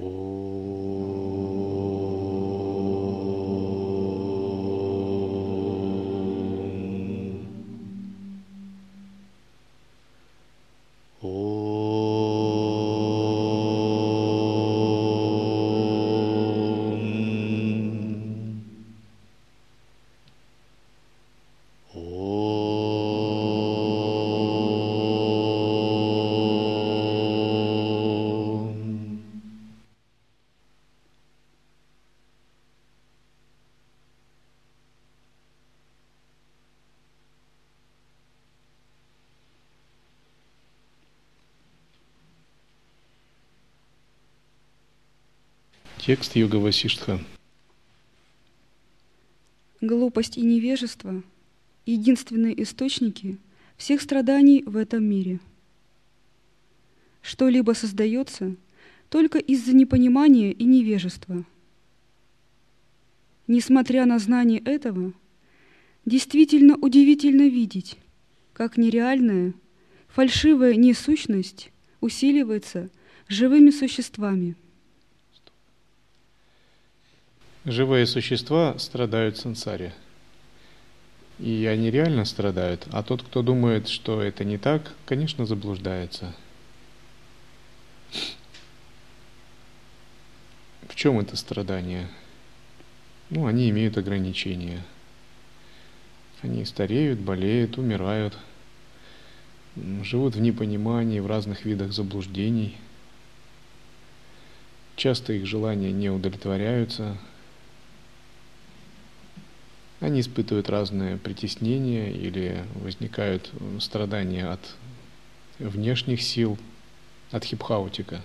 Oh. Текст Йога Васиштха. Глупость и невежество – единственные источники всех страданий в этом мире. Что-либо создается только из-за непонимания и невежества. Несмотря на знание этого, действительно удивительно видеть, как нереальная, фальшивая несущность усиливается живыми существами – Живые существа страдают сансаре. И они реально страдают. А тот, кто думает, что это не так, конечно, заблуждается. В чем это страдание? Ну, они имеют ограничения. Они стареют, болеют, умирают, живут в непонимании, в разных видах заблуждений. Часто их желания не удовлетворяются, они испытывают разные притеснения или возникают страдания от внешних сил, от хипхаутика,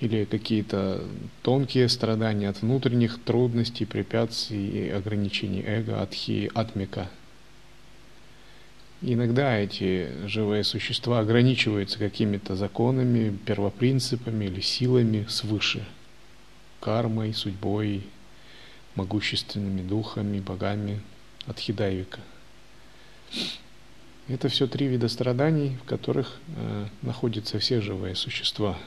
или какие-то тонкие страдания от внутренних трудностей, препятствий и ограничений эго, от хи, атмика. Иногда эти живые существа ограничиваются какими-то законами, первопринципами или силами свыше, кармой, судьбой, могущественными духами, богами от Хидайвика. Это все три вида страданий, в которых э, находятся все живые существа.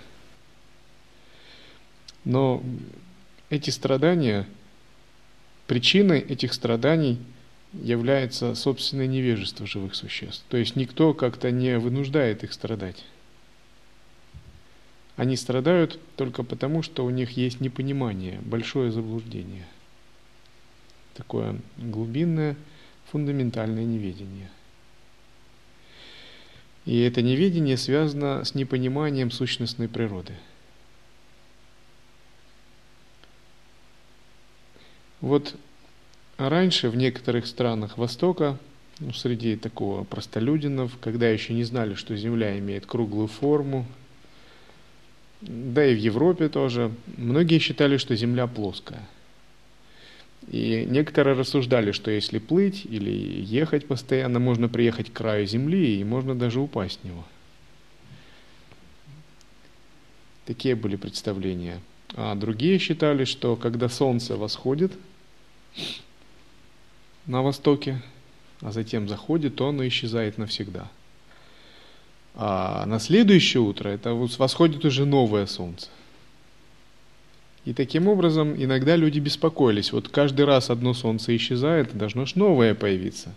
Но эти страдания, причиной этих страданий является собственное невежество живых существ. То есть никто как-то не вынуждает их страдать. Они страдают только потому, что у них есть непонимание, большое заблуждение – такое глубинное, фундаментальное неведение. И это неведение связано с непониманием сущностной природы. Вот раньше в некоторых странах Востока, ну, среди такого простолюдинов, когда еще не знали, что Земля имеет круглую форму, да и в Европе тоже, многие считали, что Земля плоская – и некоторые рассуждали, что если плыть или ехать постоянно, можно приехать к краю земли и можно даже упасть с него. Такие были представления. А другие считали, что когда солнце восходит на востоке, а затем заходит, то оно исчезает навсегда. А на следующее утро это восходит уже новое солнце. И таким образом иногда люди беспокоились. Вот каждый раз одно солнце исчезает, должно ж новое появиться.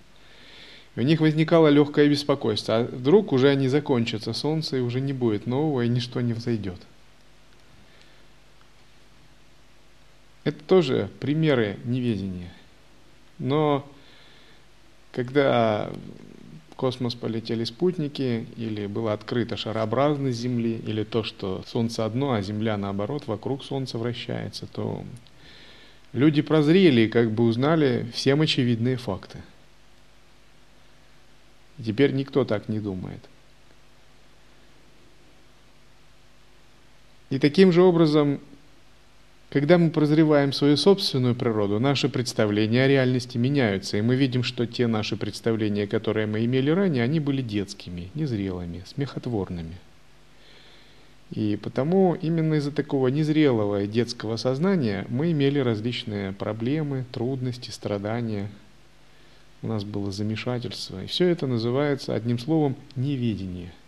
И у них возникало легкое беспокойство. А вдруг уже они закончатся, солнце, и уже не будет нового, и ничто не взойдет. Это тоже примеры неведения. Но когда космос полетели спутники, или была открыта шарообразность Земли, или то, что Солнце одно, а Земля наоборот вокруг Солнца вращается, то люди прозрели и как бы узнали всем очевидные факты. Теперь никто так не думает. И таким же образом когда мы прозреваем свою собственную природу, наши представления о реальности меняются, и мы видим, что те наши представления, которые мы имели ранее, они были детскими, незрелыми, смехотворными. И потому именно из-за такого незрелого детского сознания мы имели различные проблемы, трудности, страдания. У нас было замешательство. И все это называется одним словом неведение –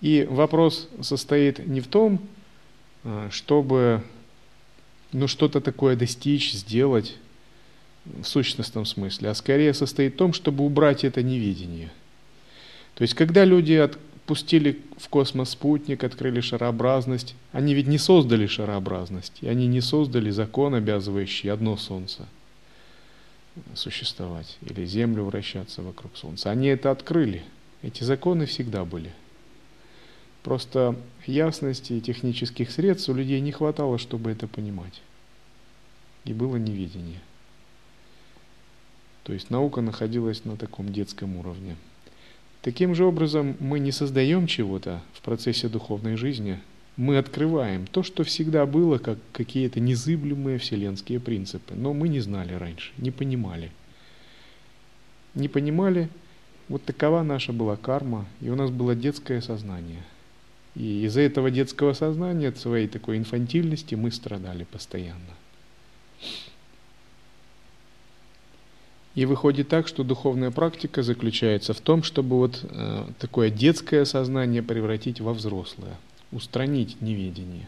И вопрос состоит не в том, а, чтобы ну, что-то такое достичь, сделать в сущностном смысле, а скорее состоит в том, чтобы убрать это невидение. То есть, когда люди отпустили в космос спутник, открыли шарообразность, они ведь не создали шарообразность, и они не создали закон, обязывающий одно Солнце существовать, или Землю вращаться вокруг Солнца. Они это открыли. Эти законы всегда были. Просто ясности и технических средств у людей не хватало, чтобы это понимать. И было невидение. То есть наука находилась на таком детском уровне. Таким же образом мы не создаем чего-то в процессе духовной жизни, мы открываем то, что всегда было, как какие-то незыблемые вселенские принципы, но мы не знали раньше, не понимали. Не понимали, вот такова наша была карма, и у нас было детское сознание. И из-за этого детского сознания, от своей такой инфантильности мы страдали постоянно. И выходит так, что духовная практика заключается в том, чтобы вот э, такое детское сознание превратить во взрослое, устранить неведение.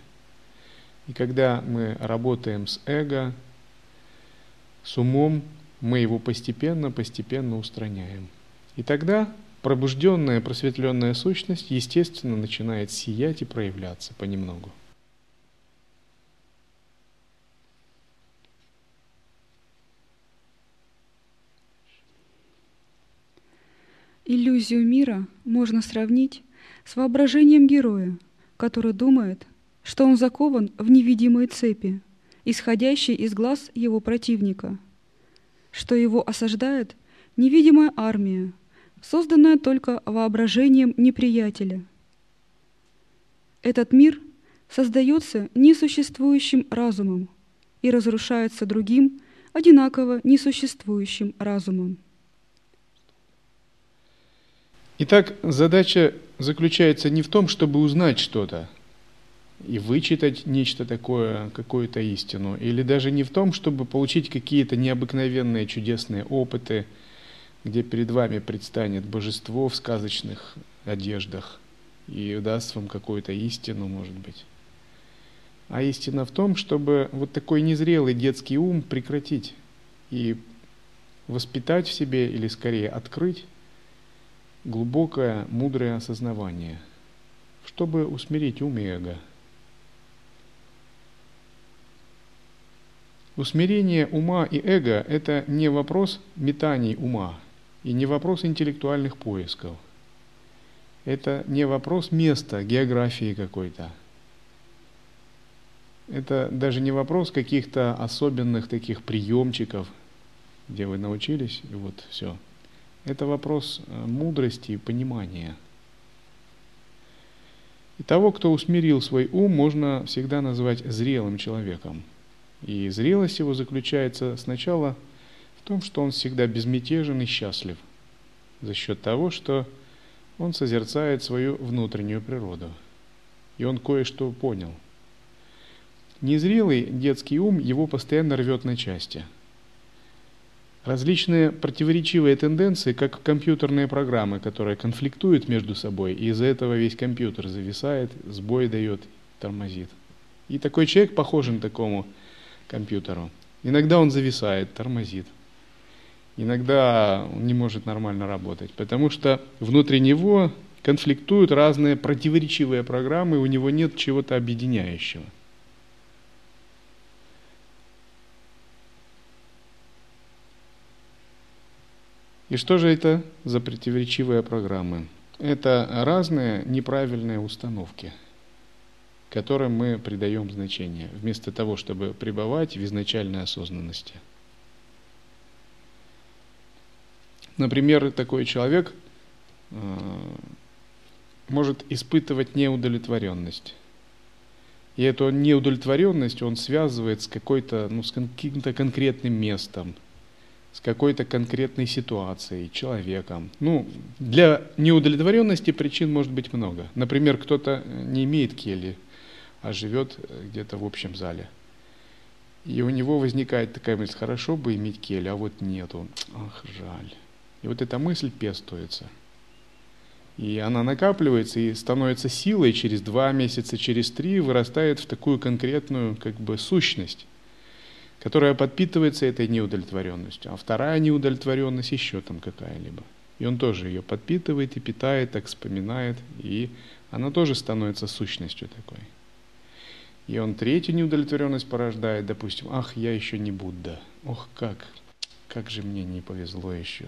И когда мы работаем с эго, с умом, мы его постепенно, постепенно устраняем. И тогда пробужденная, просветленная сущность, естественно, начинает сиять и проявляться понемногу. Иллюзию мира можно сравнить с воображением героя, который думает, что он закован в невидимые цепи, исходящие из глаз его противника, что его осаждает невидимая армия, созданная только воображением неприятеля. Этот мир создается несуществующим разумом и разрушается другим, одинаково несуществующим разумом. Итак, задача заключается не в том, чтобы узнать что-то и вычитать нечто такое, какую-то истину, или даже не в том, чтобы получить какие-то необыкновенные чудесные опыты, где перед вами предстанет божество в сказочных одеждах и даст вам какую-то истину, может быть. А истина в том, чтобы вот такой незрелый детский ум прекратить и воспитать в себе, или скорее открыть глубокое, мудрое осознавание, чтобы усмирить ум и эго. Усмирение ума и эго – это не вопрос метаний ума и не вопрос интеллектуальных поисков. Это не вопрос места, географии какой-то. Это даже не вопрос каких-то особенных таких приемчиков, где вы научились, и вот все – это вопрос э, мудрости и понимания. И того, кто усмирил свой ум, можно всегда назвать зрелым человеком. И зрелость его заключается сначала в том, что он всегда безмятежен и счастлив за счет того, что он созерцает свою внутреннюю природу. И он кое-что понял. Незрелый детский ум его постоянно рвет на части – различные противоречивые тенденции, как компьютерные программы, которые конфликтуют между собой, и из-за этого весь компьютер зависает, сбой дает, тормозит. И такой человек похожен такому компьютеру. Иногда он зависает, тормозит. Иногда он не может нормально работать, потому что внутри него конфликтуют разные противоречивые программы, у него нет чего-то объединяющего – И что же это за противоречивые программы? Это разные неправильные установки, которым мы придаем значение, вместо того, чтобы пребывать в изначальной осознанности. Например, такой человек э, может испытывать неудовлетворенность. И эту неудовлетворенность он связывает с какой-то, ну, с каким-то конкретным местом – с какой-то конкретной ситуацией, человеком. Ну, для неудовлетворенности причин может быть много. Например, кто-то не имеет кельи, а живет где-то в общем зале. И у него возникает такая мысль, хорошо бы иметь кель, а вот нету. Ах, жаль. И вот эта мысль пестуется. И она накапливается и становится силой через два месяца, через три вырастает в такую конкретную как бы сущность, которая подпитывается этой неудовлетворенностью. А вторая неудовлетворенность еще там какая-либо. И он тоже ее подпитывает и питает, так вспоминает, и она тоже становится сущностью такой. И он третью неудовлетворенность порождает, допустим, ах, я еще не Будда, ох, как, как же мне не повезло еще.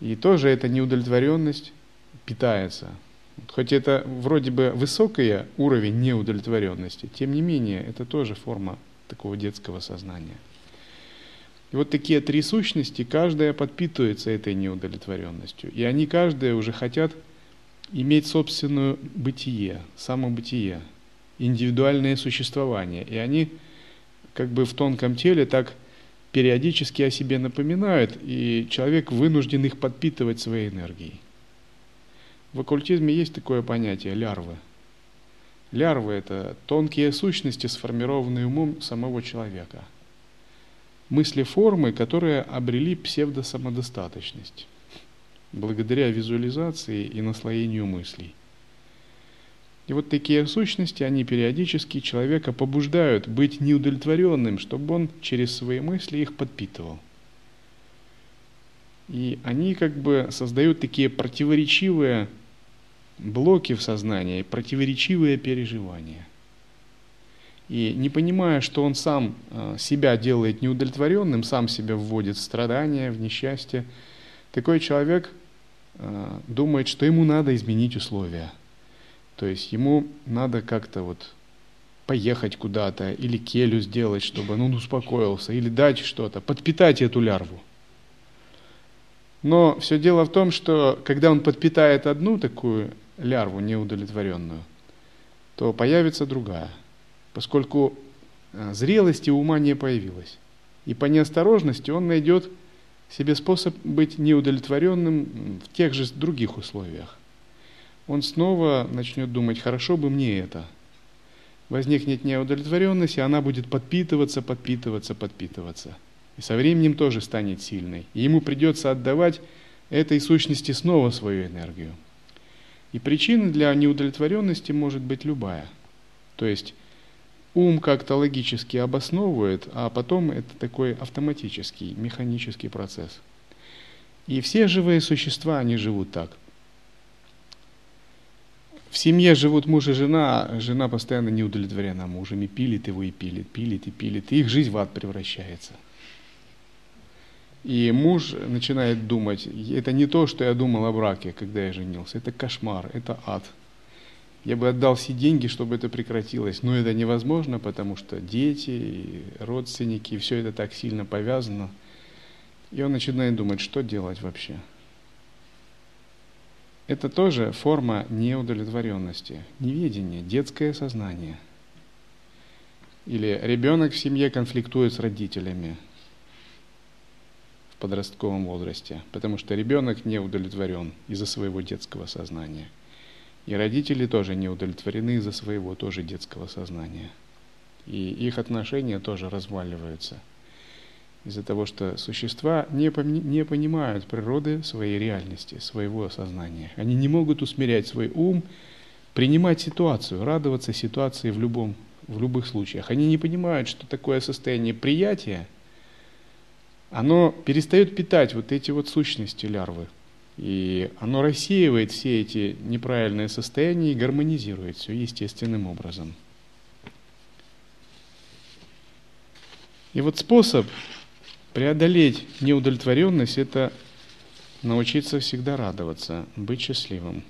И тоже эта неудовлетворенность питается. Хоть это вроде бы высокий уровень неудовлетворенности, тем не менее, это тоже форма такого детского сознания. И вот такие три сущности, каждая подпитывается этой неудовлетворенностью. И они каждая уже хотят иметь собственное бытие, самобытие, индивидуальное существование. И они как бы в тонком теле так периодически о себе напоминают, и человек вынужден их подпитывать своей энергией. В оккультизме есть такое понятие лярвы. Лярвы – это тонкие сущности, сформированные умом самого человека. Мысли формы, которые обрели псевдосамодостаточность благодаря визуализации и наслоению мыслей. И вот такие сущности, они периодически человека побуждают быть неудовлетворенным, чтобы он через свои мысли их подпитывал. И они как бы создают такие противоречивые блоки в сознании, противоречивые переживания. И не понимая, что он сам э, себя делает неудовлетворенным, сам себя вводит в страдания, в несчастье, такой человек э, думает, что ему надо изменить условия – то есть ему надо как-то вот поехать куда-то или келю сделать, чтобы он успокоился, или дать что-то, подпитать эту лярву. Но все дело в том, что когда он подпитает одну такую лярву неудовлетворенную, то появится другая, поскольку э, зрелости ума не появилось. И по неосторожности он найдет себе способ быть неудовлетворенным в тех же других условиях он снова начнет думать, хорошо бы мне это. Возникнет неудовлетворенность, и она будет подпитываться, подпитываться, подпитываться. И со временем тоже станет сильной. И ему придется отдавать этой сущности снова свою энергию. И причина для неудовлетворенности может быть любая. То есть ум как-то логически обосновывает, а потом это такой автоматический, механический процесс. И все живые существа, они живут так – в семье живут муж и жена, а жена постоянно не удовлетворена мужем и пилит его и пилит, пилит и пилит, и их жизнь в ад превращается. И муж начинает думать, это не то, что я думал о браке, когда я женился, это кошмар, это ад. Я бы отдал все деньги, чтобы это прекратилось, но это невозможно, потому что дети, родственники, все это так сильно повязано. И он начинает думать, что делать вообще – это тоже форма неудовлетворенности, неведение, детское сознание. Или ребенок в семье конфликтует с родителями в подростковом возрасте, потому что ребенок не удовлетворен из-за своего детского сознания. И родители тоже не удовлетворены из-за своего тоже детского сознания. И их отношения тоже разваливаются – из-за того, что существа не, не понимают природы своей реальности, своего сознания. Они не могут усмирять свой ум, принимать ситуацию, радоваться ситуации в, любом, в любых случаях. Они не понимают, что такое состояние приятия, оно перестает питать вот эти вот сущности лярвы. И оно рассеивает все эти неправильные состояния и гармонизирует все естественным образом. И вот способ Преодолеть неудовлетворенность – это научиться всегда радоваться, быть счастливым.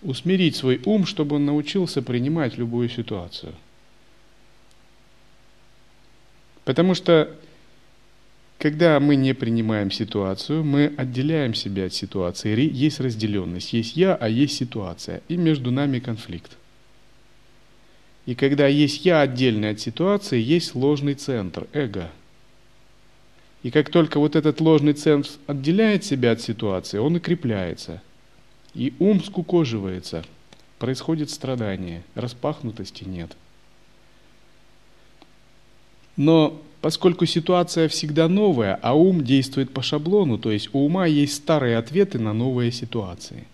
Усмирить свой ум, чтобы он научился принимать любую ситуацию. Потому что, когда мы не принимаем ситуацию, мы отделяем себя от ситуации. Есть разделенность. Есть я, а есть ситуация. И между нами конфликт. И когда есть я отдельно от ситуации, есть ложный центр, эго – и как только вот этот ложный центр отделяет себя от ситуации, он укрепляется. И ум скукоживается. Происходит страдание. Распахнутости нет. Но поскольку ситуация всегда новая, а ум действует по шаблону, то есть у ума есть старые ответы на новые ситуации.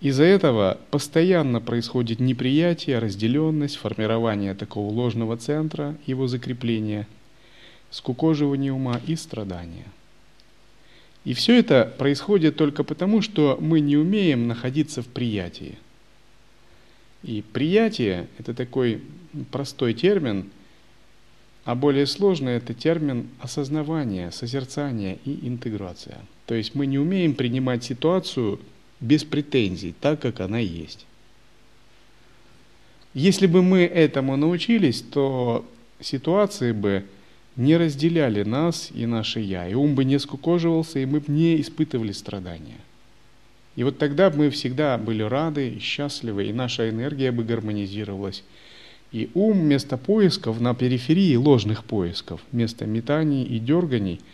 Из-за этого постоянно происходит неприятие, разделенность, формирование такого ложного центра, его закрепление, скукоживание ума и страдания. И все это происходит только потому, что мы не умеем находиться в приятии. И приятие – это такой простой термин, а более сложный – это термин осознавания, созерцания и интеграция. То есть мы не умеем принимать ситуацию без претензий, так как она есть. Если бы мы этому научились, то ситуации бы не разделяли нас и наше «я», и ум бы не скукоживался, и мы бы не испытывали страдания. И вот тогда бы мы всегда были рады и счастливы, и наша энергия бы гармонизировалась. И ум вместо поисков на периферии ложных поисков, вместо метаний и дерганий –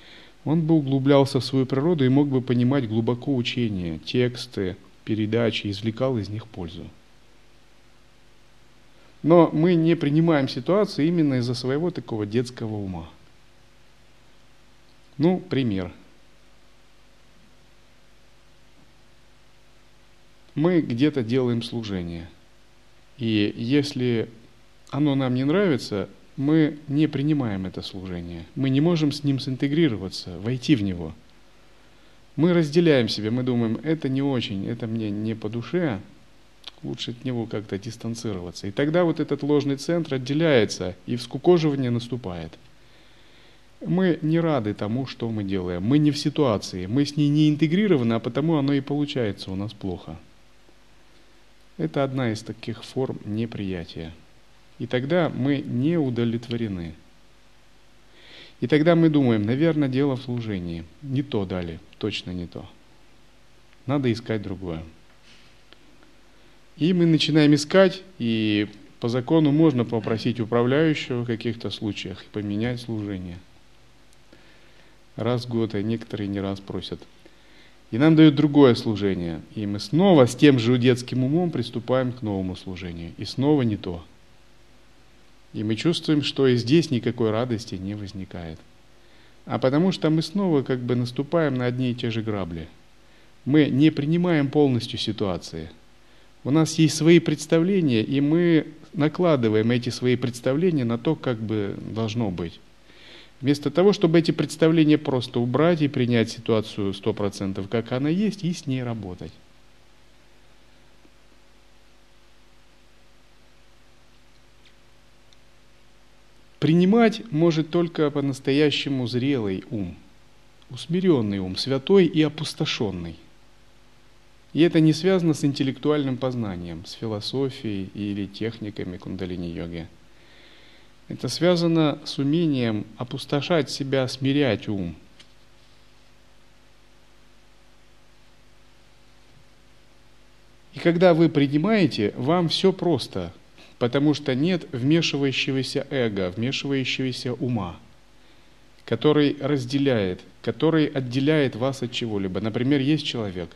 он бы углублялся в свою природу и мог бы понимать глубоко учения, тексты, передачи, извлекал из них пользу. Но мы не принимаем ситуацию именно из-за своего такого детского ума. Ну, пример. Мы где-то делаем служение. И если оно нам не нравится, мы не принимаем это служение. Мы не можем с ним синтегрироваться, войти в него. Мы разделяем себя, мы думаем, это не очень, это мне не по душе, лучше от него как-то дистанцироваться. И тогда вот этот ложный центр отделяется, и вскукоживание наступает. Мы не рады тому, что мы делаем. Мы не в ситуации, мы с ней не интегрированы, а потому оно и получается у нас плохо. Это одна из таких форм неприятия. И тогда мы не удовлетворены. И тогда мы думаем, наверное, дело в служении. Не то дали, точно не то. Надо искать другое. И мы начинаем искать, и по закону можно попросить управляющего в каких-то случаях поменять служение. Раз в год, а некоторые не раз просят. И нам дают другое служение. И мы снова с тем же детским умом приступаем к новому служению. И снова не то. И мы чувствуем, что и здесь никакой радости не возникает. А потому что мы снова как бы наступаем на одни и те же грабли. Мы не принимаем полностью ситуации. У нас есть свои представления, и мы накладываем эти свои представления на то, как бы должно быть. Вместо того, чтобы эти представления просто убрать и принять ситуацию 100%, как она есть, и с ней работать. Принимать может только по-настоящему зрелый ум, усмиренный ум, святой и опустошенный. И это не связано с интеллектуальным познанием, с философией или техниками кундалини-йоги. Это связано с умением опустошать себя, смирять ум. И когда вы принимаете, вам все просто – потому что нет вмешивающегося эго, вмешивающегося ума, который разделяет, который отделяет вас от чего-либо. Например, есть человек.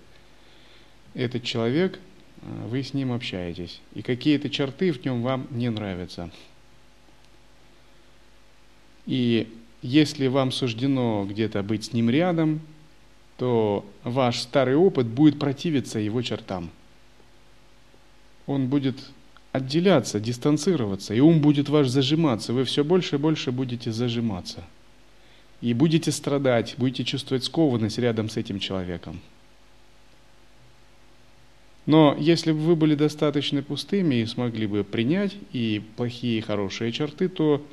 Этот человек, э, вы с ним общаетесь, и какие-то черты в нем вам не нравятся. И если вам суждено где-то быть с ним рядом, то ваш старый опыт будет противиться его чертам. Он будет отделяться, дистанцироваться, и ум будет ваш зажиматься, вы все больше и больше будете зажиматься. И будете страдать, будете чувствовать скованность рядом с этим человеком. Но если бы вы были достаточно пустыми и смогли бы принять и плохие, и хорошие черты, то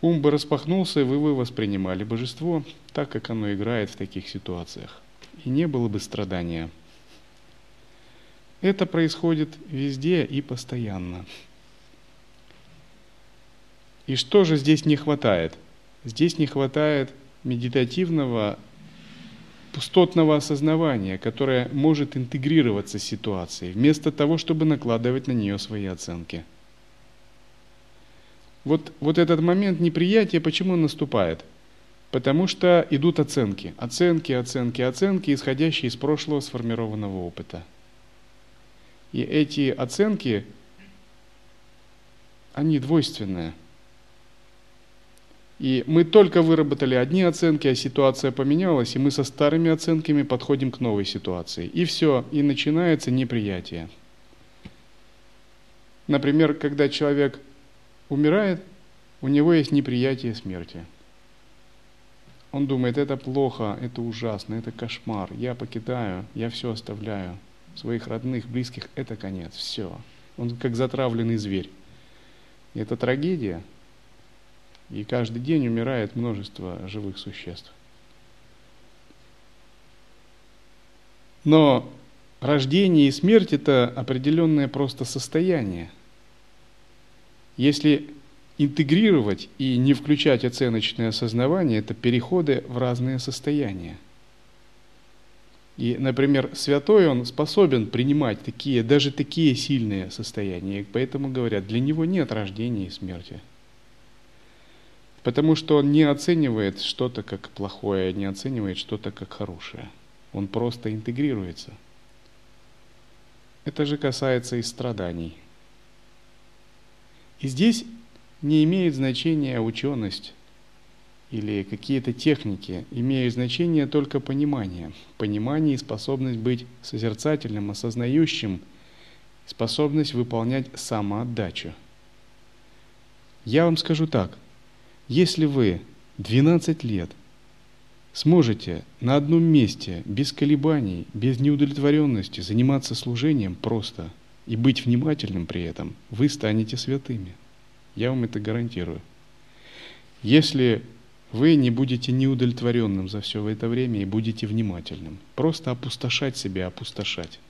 ум бы распахнулся, и вы бы воспринимали божество так, как оно играет в таких ситуациях. И не было бы страдания. Это происходит везде и постоянно. И что же здесь не хватает? Здесь не хватает медитативного пустотного осознавания, которое может интегрироваться с ситуацией, вместо того, чтобы накладывать на нее свои оценки. Вот, вот этот момент неприятия, почему он наступает? Потому что идут оценки. Оценки, оценки, оценки, исходящие из прошлого сформированного опыта. И эти оценки, они двойственные. И мы только выработали одни оценки, а ситуация поменялась, и мы со старыми оценками подходим к новой ситуации. И все, и начинается неприятие. Например, когда человек умирает, у него есть неприятие смерти. Он думает, это плохо, это ужасно, это кошмар, я покидаю, я все оставляю, своих родных, близких, это конец, все. Он как затравленный зверь. И это трагедия, и каждый день умирает множество живых существ. Но рождение и смерть – это определенное просто состояние. Если интегрировать и не включать оценочное осознавание – это переходы в разные состояния. И, например, святой, он способен принимать такие, даже такие сильные состояния. Поэтому говорят, для него нет рождения и смерти – Потому что он не оценивает что-то как плохое, не оценивает что-то как хорошее. Он просто интегрируется. Это же касается и страданий. И здесь не имеет значения ученость или какие-то техники, имеют значение только понимание. Понимание и способность быть созерцательным, осознающим, способность выполнять самоотдачу. Я вам скажу так, если вы 12 лет сможете на одном месте, без колебаний, без неудовлетворенности заниматься служением просто и быть внимательным при этом, вы станете святыми. Я вам это гарантирую. Если вы не будете неудовлетворенным за все это время и будете внимательным, просто опустошать себя, опустошать.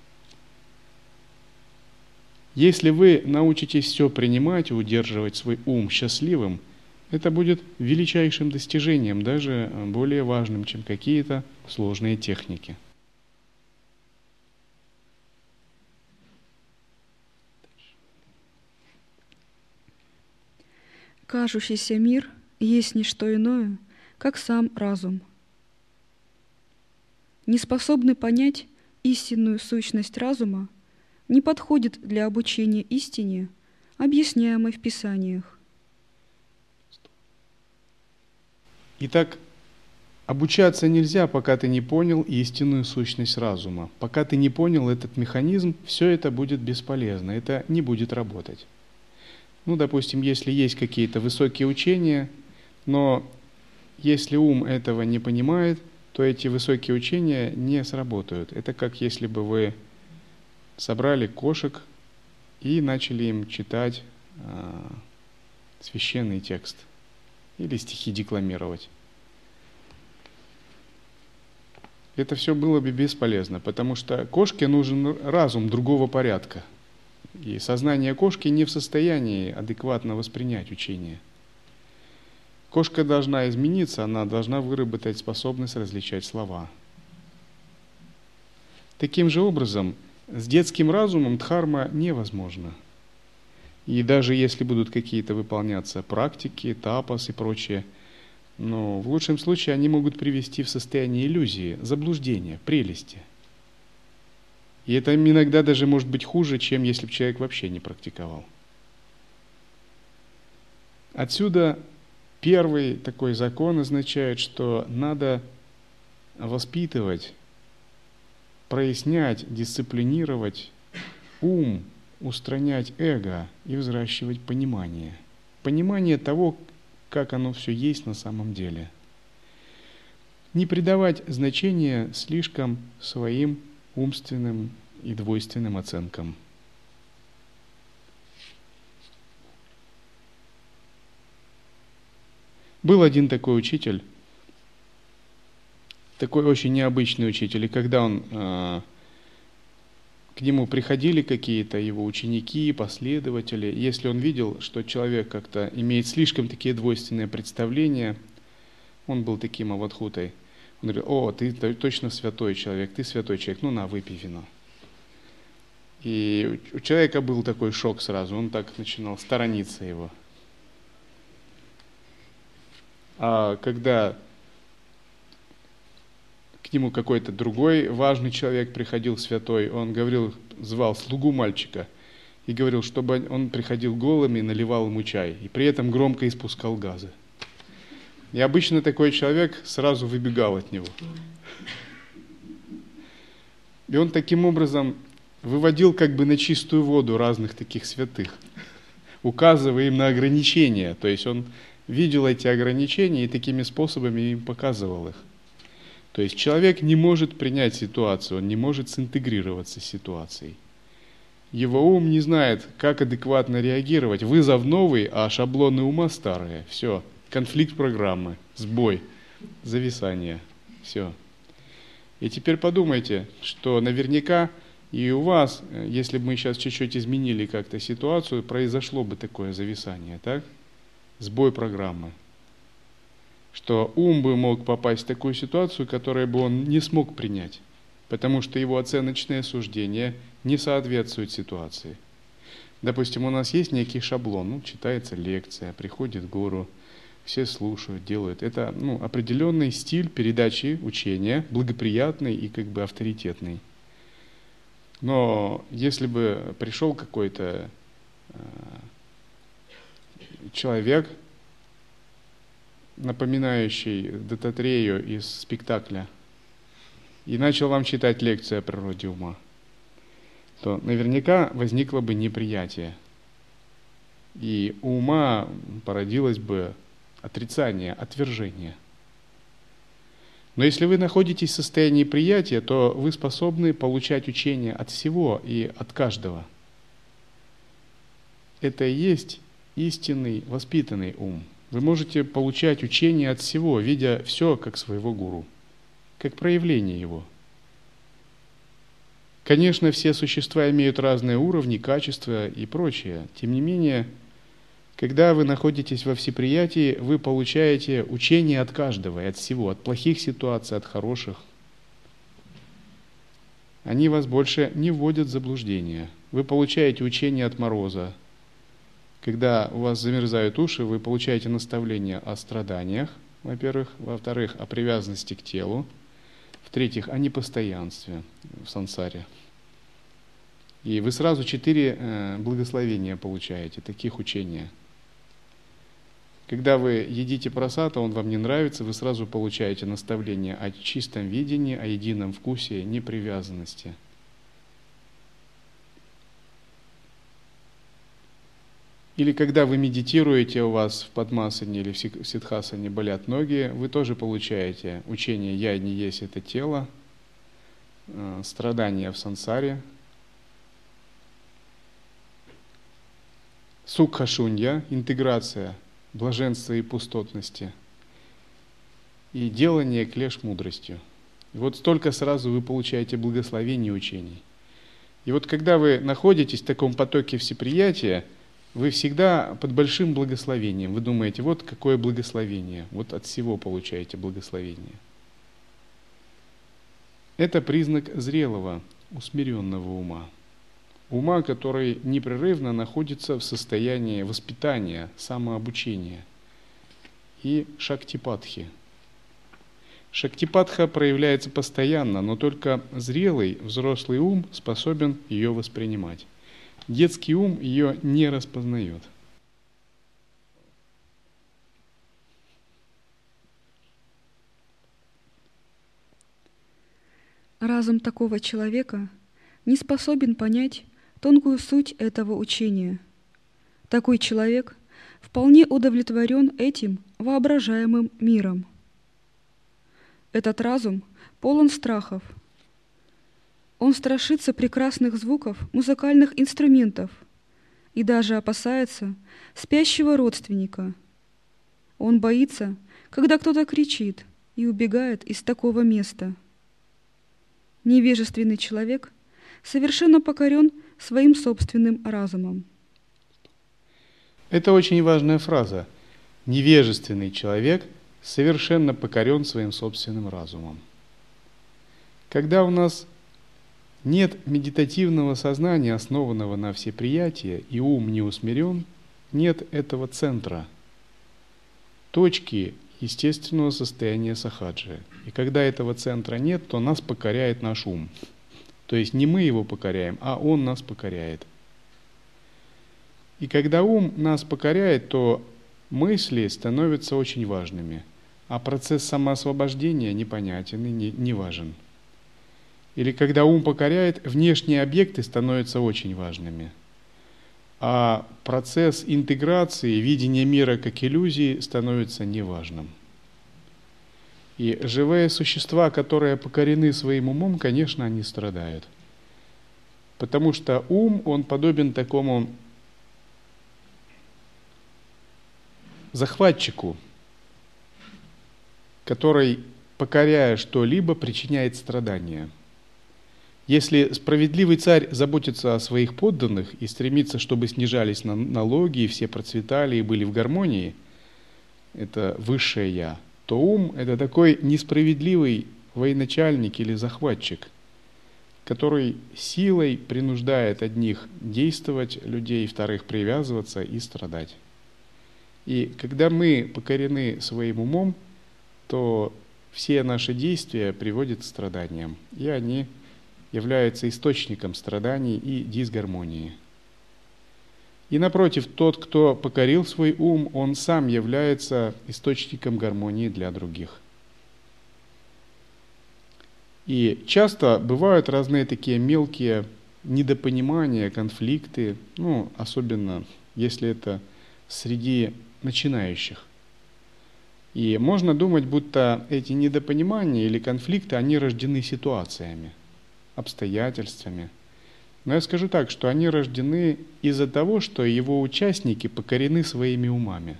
Если вы научитесь все принимать удерживать свой ум счастливым – это будет величайшим достижением, даже более важным, чем какие-то сложные техники. Кажущийся мир есть не что иное, как сам разум. Неспособный понять истинную сущность разума не подходит для обучения истине, объясняемой в Писаниях. Итак, обучаться нельзя, пока ты не понял истинную сущность разума. Пока ты не понял этот механизм, все это будет бесполезно, это не будет работать. Ну, допустим, если есть какие-то высокие учения, но если ум этого не понимает, то эти высокие учения не сработают. Это как если бы вы собрали кошек и начали им читать э, священный текст – или стихи декламировать. Это все было бы бесполезно, потому что кошке нужен разум другого порядка. И сознание кошки не в состоянии адекватно воспринять учение. Кошка должна измениться, она должна выработать способность различать слова. Таким же образом, с детским разумом дхарма невозможно – и даже если будут какие-то выполняться практики, тапос и прочее, но в лучшем случае они могут привести в состояние иллюзии, заблуждения, прелести. И это иногда даже может быть хуже, чем если бы человек вообще не практиковал. Отсюда первый такой закон означает, что надо воспитывать, прояснять, дисциплинировать ум, устранять эго и взращивать понимание. Понимание того, как оно все есть на самом деле. Не придавать значения слишком своим умственным и двойственным оценкам. Был один такой учитель, такой очень необычный учитель, и когда он э, к нему приходили какие-то его ученики, последователи. Если он видел, что человек как-то имеет слишком такие двойственные представления, он был таким аватхутой. Он говорил, о, ты точно святой человек, ты святой человек, ну на, выпей вино. И у человека был такой шок сразу, он так начинал сторониться его. А когда нему какой-то другой важный человек приходил, святой, он говорил, звал слугу мальчика и говорил, чтобы он приходил голым и наливал ему чай, и при этом громко испускал газы. И обычно такой человек сразу выбегал от него. И он таким образом выводил как бы на чистую воду разных таких святых, указывая им на ограничения. То есть он видел эти ограничения и такими способами им показывал их. То есть человек не может принять ситуацию, он не может синтегрироваться с ситуацией. Его ум не знает, как адекватно реагировать. Вызов новый, а шаблоны ума старые. Все. Конфликт программы, сбой, зависание. Все. И теперь подумайте, что наверняка и у вас, если бы мы сейчас чуть-чуть изменили как-то ситуацию, произошло бы такое зависание, так? Сбой программы. Что ум бы мог попасть в такую ситуацию, которую бы он не смог принять, потому что его оценочное суждение – не соответствует ситуации. Допустим, у нас есть некий шаблон, ну, читается лекция, приходит гуру, все слушают, делают. Это ну, определенный стиль передачи учения, благоприятный и как бы авторитетный. Но если бы пришел какой-то э, человек, напоминающий Дататрею из спектакля, и начал вам читать лекцию о природе ума, то наверняка возникло бы неприятие. И у ума породилось бы отрицание, отвержение. Но если вы находитесь в состоянии приятия, то вы способны получать учение от всего и от каждого. Это и есть истинный, воспитанный ум. Вы можете получать учение от всего, видя все как своего гуру, как проявление его – Конечно, все существа имеют разные уровни, качества и прочее. Тем не менее, когда вы находитесь во всеприятии, вы получаете учение от каждого и от всего, от плохих ситуаций, от хороших. Они вас больше не вводят в заблуждение. Вы получаете учение от мороза. Когда у вас замерзают уши, вы получаете наставление о страданиях, во-первых. Во-вторых, о привязанности к телу. В-третьих, о непостоянстве в сансаре. И вы сразу четыре э, благословения получаете, таких учения. Когда вы едите просата, он вам не нравится, вы сразу получаете наставление о чистом видении, о едином вкусе, непривязанности. Или когда вы медитируете, у вас в падмасане или в ситхасане болят ноги, вы тоже получаете учение «Я не есть это тело», э, страдания в сансаре, сукха-шунья, интеграция блаженства и пустотности, и делание клеш мудростью. И вот столько сразу вы получаете благословение учений. И вот когда вы находитесь в таком потоке всеприятия, вы всегда под большим благословением. Вы думаете, вот какое благословение, вот от всего получаете благословение. Это признак зрелого, усмиренного ума. Ума, который непрерывно находится в состоянии воспитания, самообучения. И шактипатхи. Шактипатха проявляется постоянно, но только зрелый, взрослый ум способен ее воспринимать. Детский ум ее не распознает. Разум такого человека не способен понять тонкую суть этого учения. Такой человек вполне удовлетворен этим воображаемым миром. Этот разум полон страхов – он страшится прекрасных звуков музыкальных инструментов и даже опасается спящего родственника. Он боится, когда кто-то кричит и убегает из такого места. Невежественный человек совершенно покорен своим собственным разумом. Это очень важная фраза. Невежественный человек совершенно покорен своим собственным разумом. Когда у нас нет медитативного сознания, основанного на всеприятии, и ум не усмирен, нет этого центра, точки естественного состояния сахаджи. И когда этого центра нет, то нас покоряет наш ум. То есть не мы его покоряем, а он нас покоряет. И когда ум нас покоряет, то мысли становятся очень важными. а процесс самоосвобождения непонятен и не, не важен. Или когда ум покоряет, внешние объекты становятся очень важными. А процесс интеграции, видения мира как иллюзии становится неважным. И живые существа, которые покорены своим умом, конечно, они страдают. Потому что ум, он подобен такому захватчику, который, покоряя что-либо, причиняет страдания. Если справедливый царь заботится о своих подданных и стремится, чтобы снижались налоги, и все процветали и были в гармонии, это высшее «я», то ум – это такой несправедливый военачальник или захватчик, который силой принуждает одних действовать людей, вторых привязываться и страдать. И когда мы покорены своим умом, то все наши действия приводят к страданиям, и они являются источником страданий и дисгармонии. И напротив, тот, кто покорил свой ум, он сам является источником гармонии для других. И часто бывают разные такие мелкие недопонимания, конфликты, ну, особенно если это среди начинающих. И можно думать, будто эти недопонимания или конфликты, они рождены ситуациями, обстоятельствами – но я скажу так, что они рождены из-за того, что его участники покорены своими умами.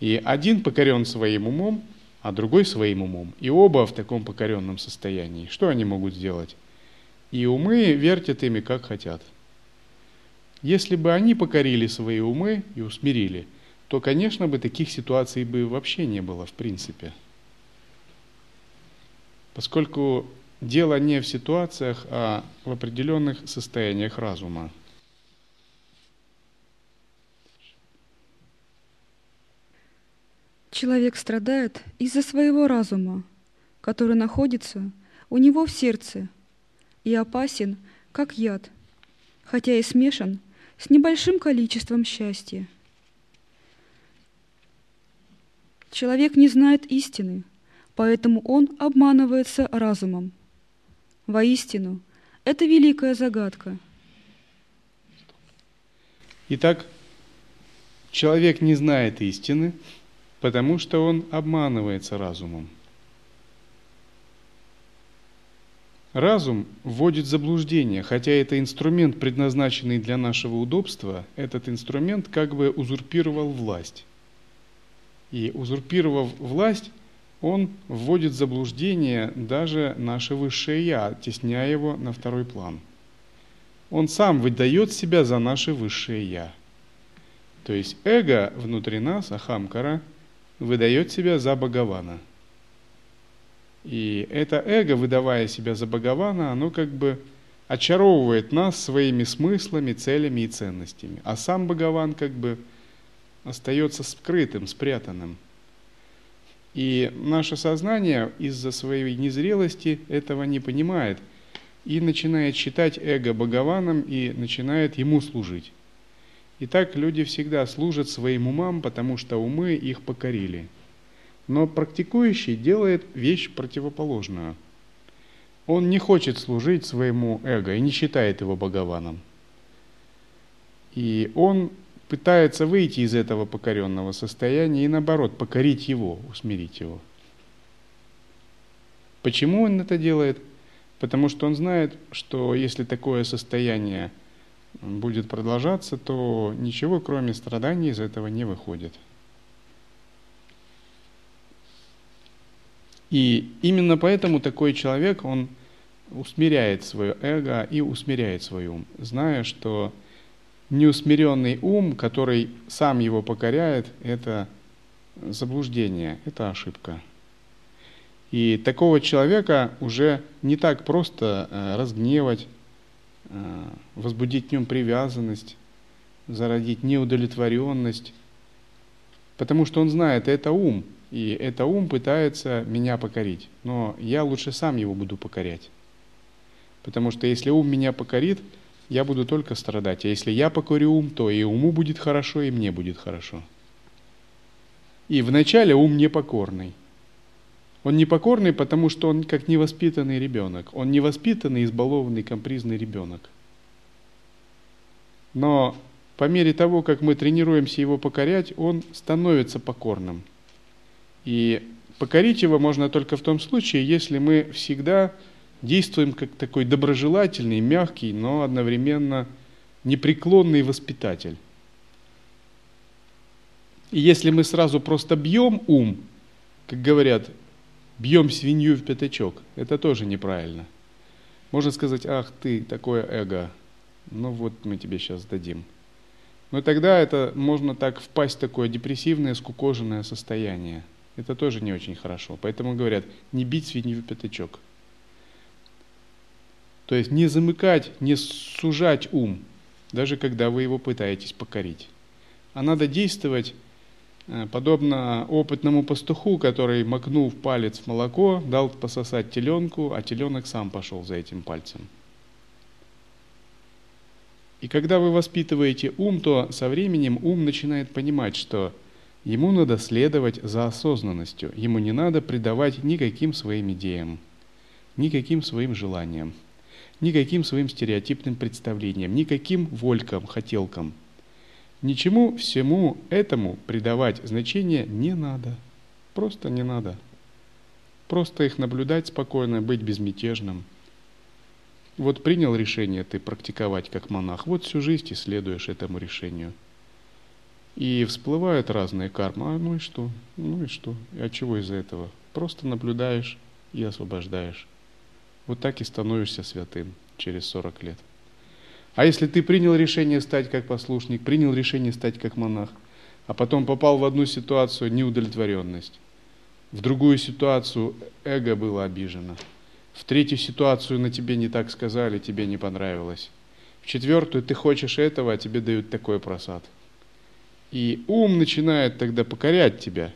И один покорен своим умом, а другой своим умом. И оба в таком покоренном состоянии. Что они могут сделать? И умы вертят ими как хотят. Если бы они покорили свои умы и усмирили, то, конечно бы, таких ситуаций бы вообще не было в принципе. Поскольку Дело не в ситуациях, а в определенных состояниях разума. Человек страдает из-за своего разума, который находится у него в сердце и опасен, как яд, хотя и смешан с небольшим количеством счастья. Человек не знает истины, поэтому он обманывается разумом. Воистину, это великая загадка. Итак, человек не знает истины, потому что он обманывается разумом. Разум вводит заблуждение, хотя это инструмент, предназначенный для нашего удобства, этот инструмент как бы узурпировал власть. И узурпировав власть, он вводит в заблуждение даже наше высшее Я, оттесняя его на второй план. Он сам выдает себя за наше высшее Я. То есть эго внутри нас, Ахамкара, выдает себя за Бхагавана. И это эго, выдавая себя за Бхагавана, оно как бы очаровывает нас своими смыслами, целями и ценностями. А сам Бхагаван как бы остается скрытым, спрятанным – и наше сознание из-за своей незрелости этого не понимает и начинает считать эго Богованом и начинает ему служить. И так люди всегда служат своим умам, потому что умы их покорили. Но практикующий делает вещь противоположную. Он не хочет служить своему эго и не считает его Богованом. И он пытается выйти из этого покоренного состояния и наоборот покорить его, усмирить его. Почему он это делает? Потому что он знает, что если такое состояние будет продолжаться, то ничего кроме страданий из этого не выходит. И именно поэтому такой человек, он усмиряет свое эго и усмиряет свой ум, зная, что неусмиренный ум, который сам его покоряет, это заблуждение, это ошибка. И такого человека уже не так просто э, разгневать, э, возбудить в нем привязанность, зародить неудовлетворенность, потому что он знает, это ум, и это ум пытается меня покорить, но я лучше сам его буду покорять. Потому что если ум меня покорит, я буду только страдать. А если я покорю ум, то и уму будет хорошо, и мне будет хорошо. И вначале ум непокорный, Он непокорный, потому что он как невоспитанный ребенок. Он невоспитанный, избалованный, компризный ребенок. Но по мере того, как мы тренируемся его покорять, он становится покорным. И покорить его можно только в том случае, если мы всегда действуем как такой доброжелательный, мягкий, но одновременно непреклонный воспитатель. И если мы сразу просто бьем ум, как говорят, бьем свинью в пятачок, это тоже неправильно. Можно сказать, ах ты, такое эго, ну вот мы тебе сейчас дадим. Но тогда это можно так впасть в такое депрессивное, скукоженное состояние. Это тоже не очень хорошо. Поэтому говорят, не бить свинью в пятачок. То есть не замыкать, не сужать ум, даже когда вы его пытаетесь покорить. А надо действовать Э, подобно опытному пастуху, который, макнув палец в молоко, дал пососать теленку, а теленок сам пошел за этим пальцем. И когда вы воспитываете ум, то со временем ум начинает понимать, что ему надо следовать за осознанностью, ему не надо придавать никаким своим идеям, никаким своим желаниям, никаким своим стереотипным представлениям, никаким волькам, хотелкам – Ничему всему этому придавать значение не надо. Просто не надо. Просто их наблюдать спокойно, быть безмятежным. Вот принял решение ты практиковать как монах, вот всю жизнь и следуешь этому решению. И всплывают разные кармы. А ну и что? Ну и что? И от чего из-за этого? Просто наблюдаешь и освобождаешь. Вот так и становишься святым через 40 лет. А если ты принял решение стать как послушник, принял решение стать как монах, а потом попал в одну ситуацию неудовлетворенность, в другую ситуацию эго было обижено, в третью ситуацию на тебе не так сказали, тебе не понравилось, в четвертую ты хочешь этого, а тебе дают такой просад. И ум начинает тогда покорять тебя.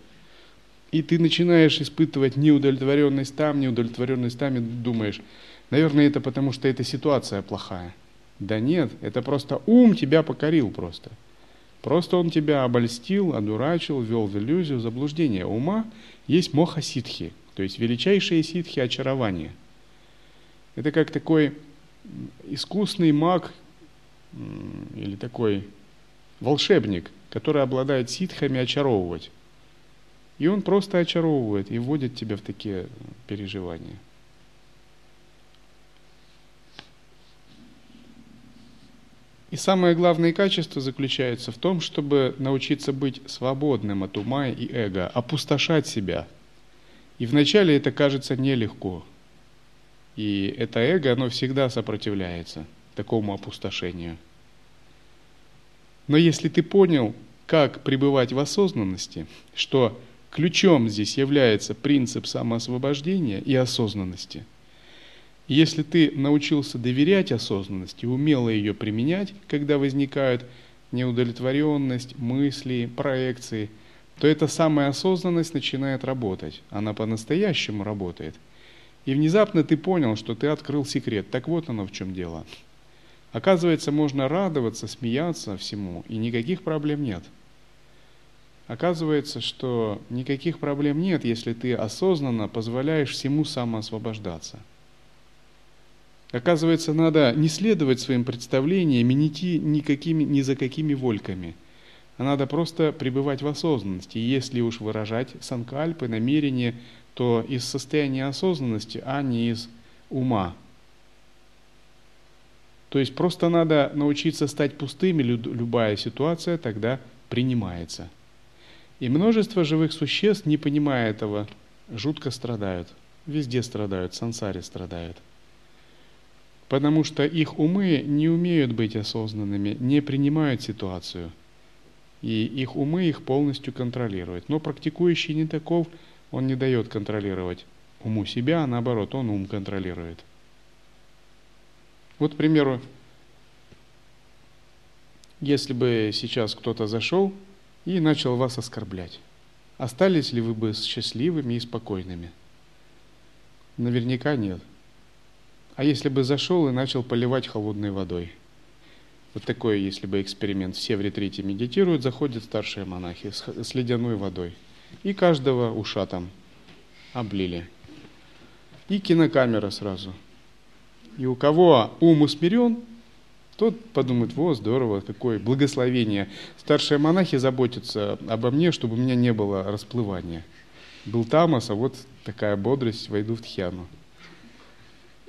И ты начинаешь испытывать неудовлетворенность там, неудовлетворенность там, и думаешь, наверное, это потому, что эта ситуация плохая – да нет, это просто ум тебя покорил просто. Просто он тебя обольстил, одурачил, ввел в иллюзию, заблуждение. Ума есть моха ситхи, то есть величайшие ситхи очарования. Это как такой искусный маг или такой волшебник, который обладает ситхами очаровывать. И он просто очаровывает и вводит тебя в такие переживания. И самое главное качество заключается в том, чтобы научиться быть свободным от ума и эго, опустошать себя. И вначале это кажется нелегко. И это эго, оно всегда сопротивляется такому опустошению. Но если ты понял, как пребывать в осознанности, что ключом здесь является принцип самоосвобождения и осознанности – если ты научился доверять осознанности, умело ее применять, когда возникают неудовлетворенность, мысли, проекции, то эта самая осознанность начинает работать. Она по-настоящему работает. И внезапно ты понял, что ты открыл секрет. Так вот оно в чем дело. Оказывается, можно радоваться, смеяться всему, и никаких проблем нет. Оказывается, что никаких проблем нет, если ты осознанно позволяешь всему самоосвобождаться – Оказывается, надо не следовать своим представлениям и не идти никакими, ни за какими вольками. А надо просто пребывать в осознанности. Если уж выражать санкальпы, намерения, то из состояния осознанности, а не из ума. То есть просто надо научиться стать пустыми, любая ситуация тогда принимается. И множество живых существ, не понимая этого, жутко страдают. Везде страдают, сансаре страдают потому что их умы не умеют быть осознанными, не принимают ситуацию, и их умы их полностью контролируют. Но практикующий не таков, он не дает контролировать уму себя, а наоборот, он ум контролирует. Вот, к примеру, если бы сейчас кто-то зашел и начал вас оскорблять, остались ли вы бы счастливыми и спокойными? Наверняка нет. А если бы зашел и начал поливать холодной водой? Вот такой, если бы эксперимент. Все в ретрите медитируют, заходят старшие монахи с, с ледяной водой. И каждого ушатом облили. И кинокамера сразу. И у кого ум усмирен, тот подумает, во, здорово, какое благословение. Старшие монахи заботятся обо мне, чтобы у меня не было расплывания. Был тамас, а вот такая бодрость, войду в тхьяну.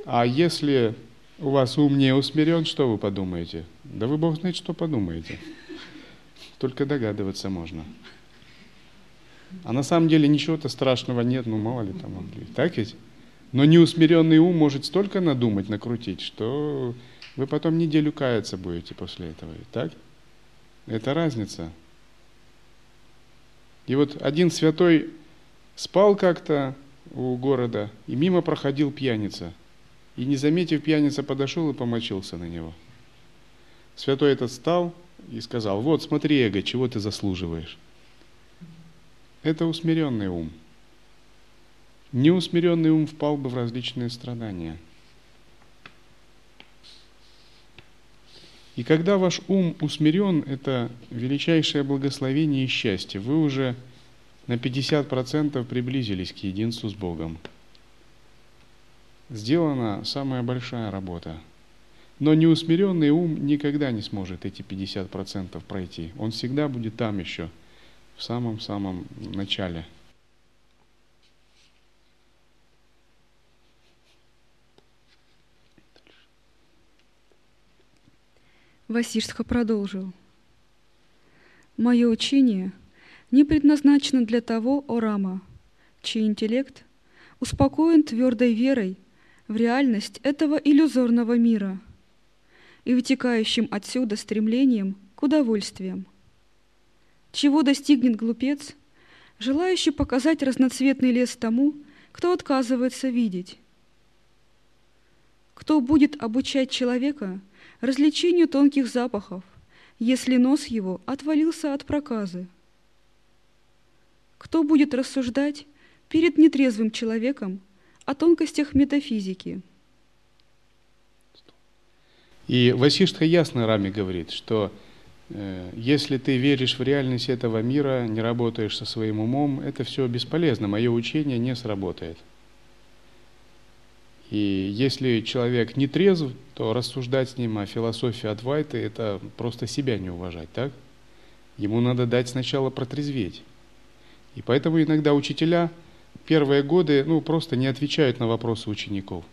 А если у вас ум не усмирен, что вы подумаете? Да вы Бог знает, что подумаете. Только догадываться можно. А на самом деле ничего-то страшного нет, ну мало ли там. Так ведь? Но неусмиренный ум может столько надумать, накрутить, что вы потом неделю каяться будете после этого. Так? Это разница. И вот один святой спал как-то у города, и мимо проходил пьяница. И не заметив, пьяница подошел и помочился на него. Святой этот встал и сказал, вот смотри, эго, чего ты заслуживаешь. Это усмиренный ум. Неусмиренный ум впал бы в различные страдания. И когда ваш ум усмирен, это величайшее благословение и счастье. Вы уже на 50% приблизились к единству с Богом. Сделана самая большая работа. Но неусмиренный ум никогда не сможет эти 50% пройти. Он всегда будет там еще, в самом-самом начале – Васишска продолжил. «Мое учение не предназначено для того, о Рама, чей интеллект успокоен твердой верой в реальность этого иллюзорного мира и вытекающим отсюда стремлением к удовольствиям. Чего достигнет глупец, желающий показать разноцветный лес тому, кто отказывается видеть? Кто будет обучать человека – развлечению тонких запахов, если нос его отвалился от проказы? Кто будет рассуждать перед нетрезвым человеком о тонкостях метафизики? И Васиштха ясно Раме говорит, что э, если ты веришь в реальность этого мира, не работаешь со своим умом, это все бесполезно, мое учение не сработает. И если человек не трезв, то рассуждать с ним о философии Адвайты – это просто себя не уважать, так? Ему надо дать сначала протрезветь. И поэтому иногда учителя первые годы ну, просто не отвечают на вопросы учеников.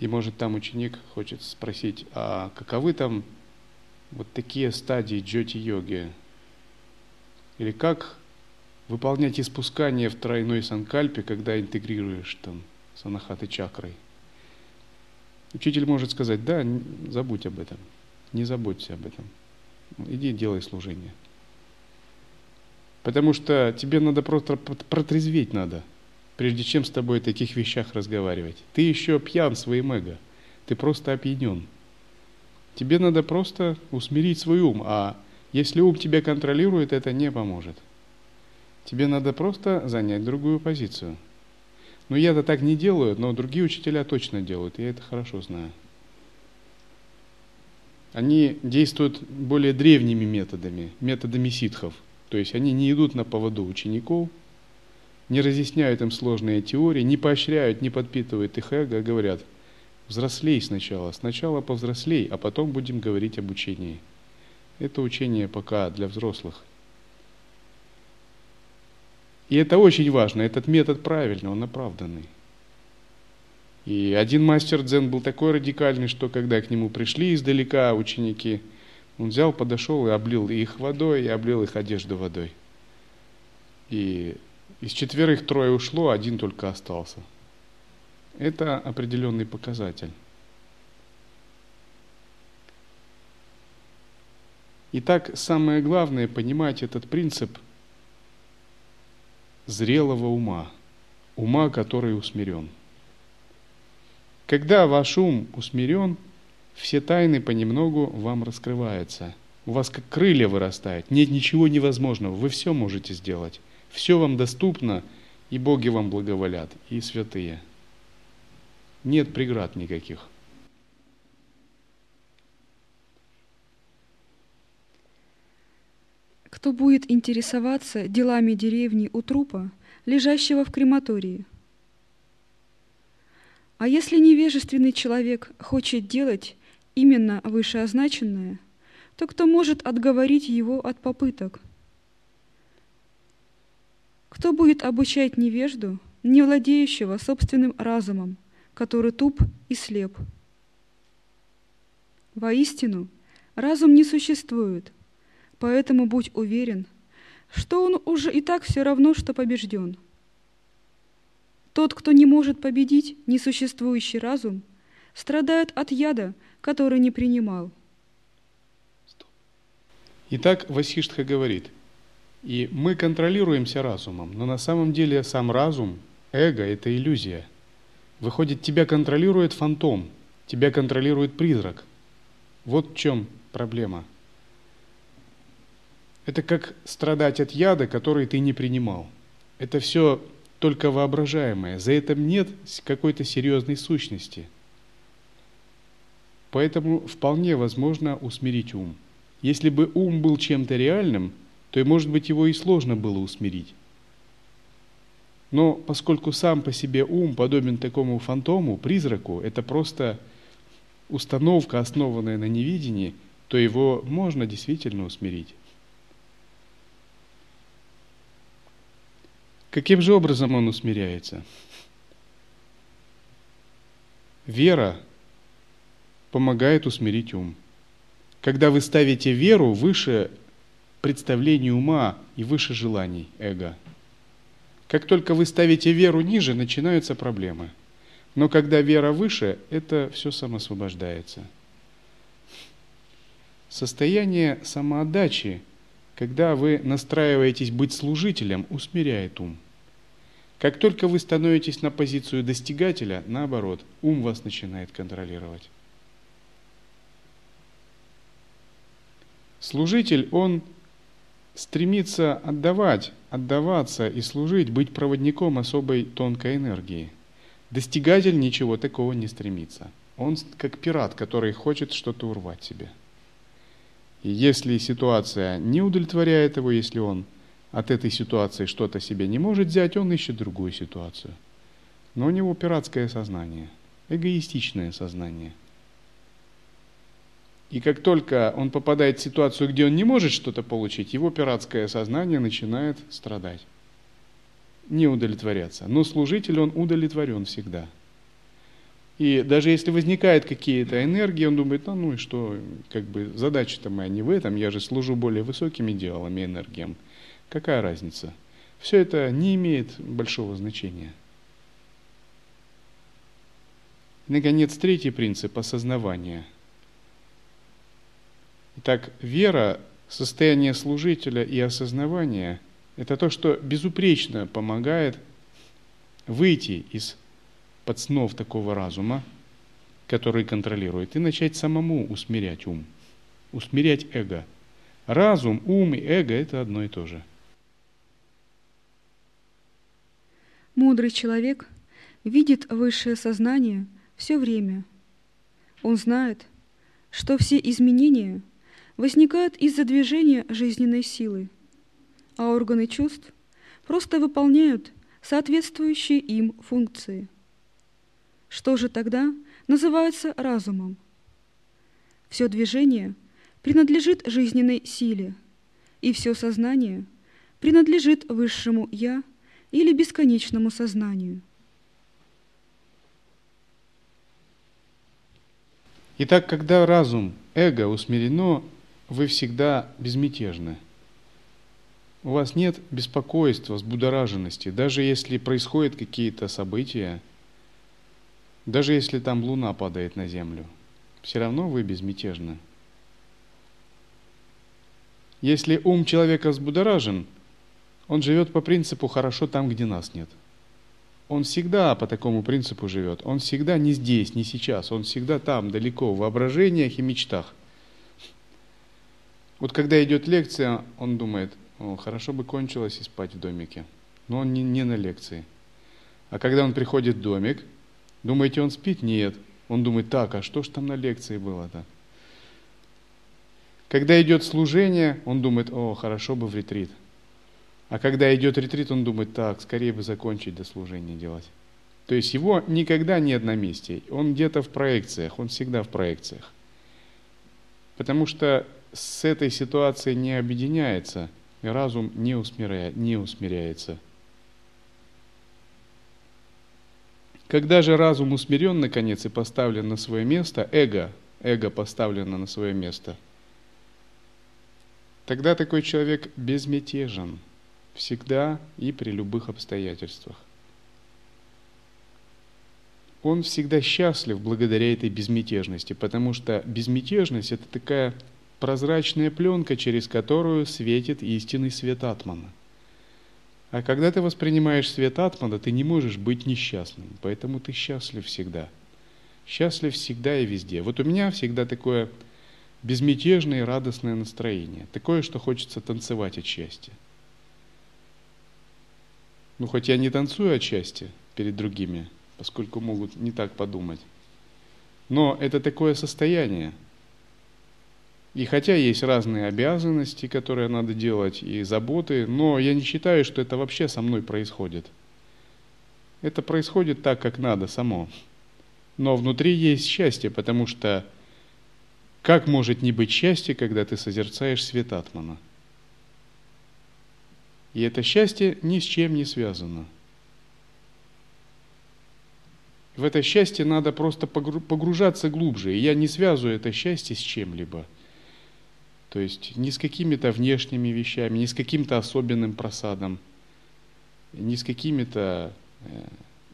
И может там ученик хочет спросить, а каковы там вот такие стадии джоти-йоги? Или как выполнять испускание в тройной санкальпе, когда интегрируешь там с анахатой чакрой. Учитель может сказать, да, забудь об этом, не заботься об этом. Иди делай служение. Потому что тебе надо просто протрезветь надо, прежде чем с тобой о таких вещах разговаривать. Ты еще пьян своим эго, ты просто опьянен. Тебе надо просто усмирить свой ум, а если ум тебя контролирует, это не поможет. Тебе надо просто занять другую позицию – ну, я-то так не делаю, но другие учителя точно делают, я это хорошо знаю. Они действуют более древними методами, методами ситхов. То есть они не идут на поводу учеников, не разъясняют им сложные теории, не поощряют, не подпитывают их эго, а говорят, взрослей сначала, сначала повзрослей, а потом будем говорить об учении. Это учение пока для взрослых – и это очень важно, этот метод правильный, он оправданный. И один мастер дзен был такой радикальный, что когда к нему пришли издалека ученики, он взял, подошел и облил их водой, и облил их одежду водой. И из четверых трое ушло, один только остался. Это определенный показатель. Итак, самое главное понимать этот принцип – зрелого ума, ума, который усмирен. Когда ваш ум усмирен, все тайны понемногу вам раскрываются. У вас как крылья вырастают. Нет ничего невозможного. Вы все можете сделать. Все вам доступно, и боги вам благоволят, и святые. Нет преград никаких. Кто будет интересоваться делами деревни у трупа, лежащего в крематории. А если невежественный человек хочет делать именно вышеозначенное, то кто может отговорить его от попыток? Кто будет обучать невежду, не владеющего собственным разумом, который туп и слеп? Воистину, разум не существует, поэтому будь уверен, что он уже и так все равно, что побежден. Тот, кто не может победить несуществующий разум, страдает от яда, который не принимал. Итак, Васиштха говорит, и мы контролируемся разумом, но на самом деле сам разум, эго – это иллюзия. Выходит, тебя контролирует фантом, тебя контролирует призрак. Вот в чем проблема. Это как страдать от яда, который ты не принимал. Это все только воображаемое, за этим нет какой-то серьезной сущности. Поэтому вполне возможно усмирить ум. Если бы ум был чем-то реальным – то, может быть, его и сложно было усмирить. Но поскольку сам по себе ум подобен такому фантому, призраку, это просто установка, основанная на невидении, то его можно действительно усмирить. Каким же образом он усмиряется? Вера помогает усмирить ум. Когда вы ставите веру выше представлений ума и выше желаний эго. Как только вы ставите веру ниже, начинаются проблемы. Но когда вера выше, это все самосвобождается. Состояние самоотдачи, когда вы настраиваетесь быть служителем, усмиряет ум. Как только вы становитесь на позицию достигателя, наоборот, ум вас начинает контролировать. Служитель, он стремится отдавать, отдаваться и служить, быть проводником особой тонкой энергии. Достигатель ничего такого не стремится. Он как пират, который хочет что-то урвать себе. И если ситуация не удовлетворяет его, если он от этой ситуации что-то себе не может взять, он ищет другую ситуацию. Но у него пиратское сознание, эгоистичное сознание – и как только он попадает в ситуацию, где он не может что-то получить, его пиратское сознание начинает страдать, не удовлетворяться. Но служитель, он удовлетворен всегда. И даже если возникают какие-то энергии, он думает, ну, ну и что, как бы задача-то моя не в этом, я же служу более высокими идеалами энергиям. Какая разница? Все это не имеет большого значения. наконец, третий принцип – осознавания – Итак, вера, состояние служителя и осознавание – это то, что безупречно помогает выйти из под снов такого разума, который контролирует, и начать самому усмирять ум, усмирять эго. Разум, ум и эго – это одно и то же. Мудрый человек видит высшее сознание все время. Он знает, что все изменения – возникают из-за движения жизненной силы, а органы чувств просто выполняют соответствующие им функции. Что же тогда называется разумом? Все движение принадлежит жизненной силе, и все сознание принадлежит высшему «я» или бесконечному сознанию. Итак, когда разум, эго усмирено, вы всегда безмятежны. У вас нет беспокойства, взбудораженности, даже если происходят какие-то события, даже если там луна падает на землю, все равно вы безмятежны. Если ум человека взбудоражен, он живет по принципу «хорошо там, где нас нет». Он всегда по такому принципу живет. Он всегда не здесь, не сейчас. Он всегда там, далеко, в воображениях и мечтах – вот когда идет лекция, он думает, О, хорошо бы кончилось и спать в домике. Но он не, не на лекции. А когда он приходит в домик, думаете, он спит? Нет. Он думает, так, а что ж там на лекции было-то? Когда идет служение, он думает, о, хорошо бы в ретрит. А когда идет ретрит, он думает, так, скорее бы закончить до служения делать. То есть его никогда нет на месте. Он где-то в проекциях, он всегда в проекциях. Потому что с этой ситуацией не объединяется, и разум не, усмиряет, не усмиряется. Когда же разум усмирен, наконец, и поставлен на свое место, эго, эго поставлено на свое место, тогда такой человек безмятежен всегда и при любых обстоятельствах. Он всегда счастлив благодаря этой безмятежности, потому что безмятежность – это такая прозрачная пленка, через которую светит истинный свет Атмана – а когда ты воспринимаешь свет Атмана, ты не можешь быть несчастным, поэтому ты счастлив всегда. Счастлив всегда и везде. Вот у меня всегда такое безмятежное и радостное настроение. Такое, что хочется танцевать от счастья. Ну, хоть я не танцую от счастья перед другими, поскольку могут не так подумать. Но это такое состояние – и хотя есть разные обязанности, которые надо делать, и заботы, но я не считаю, что это вообще со мной происходит. Это происходит так, как надо само. Но внутри есть счастье, потому что как может не быть счастья, когда ты созерцаешь свет Атмана? И это счастье ни с чем не связано. В это счастье надо просто погружаться глубже. И я не связываю это счастье с чем-либо – то есть не с какими-то внешними вещами, не с каким-то особенным просадом, не с какими-то э,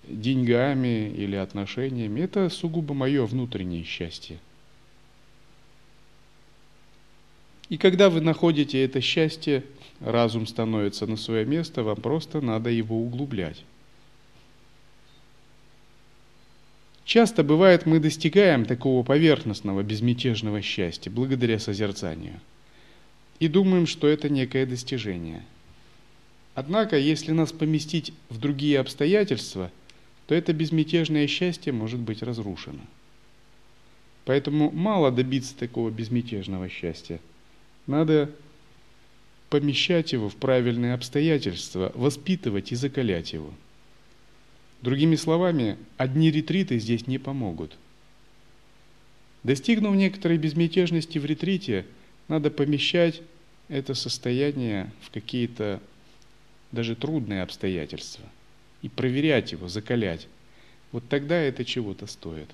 деньгами или отношениями. Это сугубо мое внутреннее счастье. И когда вы находите это счастье, разум становится на свое место, вам просто надо его углублять. Часто бывает, мы достигаем такого поверхностного, безмятежного счастья благодаря созерцанию – и думаем, что это некое достижение. Однако, если нас поместить в другие обстоятельства, то это безмятежное счастье может быть разрушено. Поэтому мало добиться такого безмятежного счастья. Надо помещать его в правильные обстоятельства, воспитывать и закалять его. Другими словами, одни ретриты здесь не помогут. Достигнув некоторой безмятежности в ретрите, надо помещать это состояние в какие-то даже трудные обстоятельства и проверять его, закалять. Вот тогда это чего-то стоит.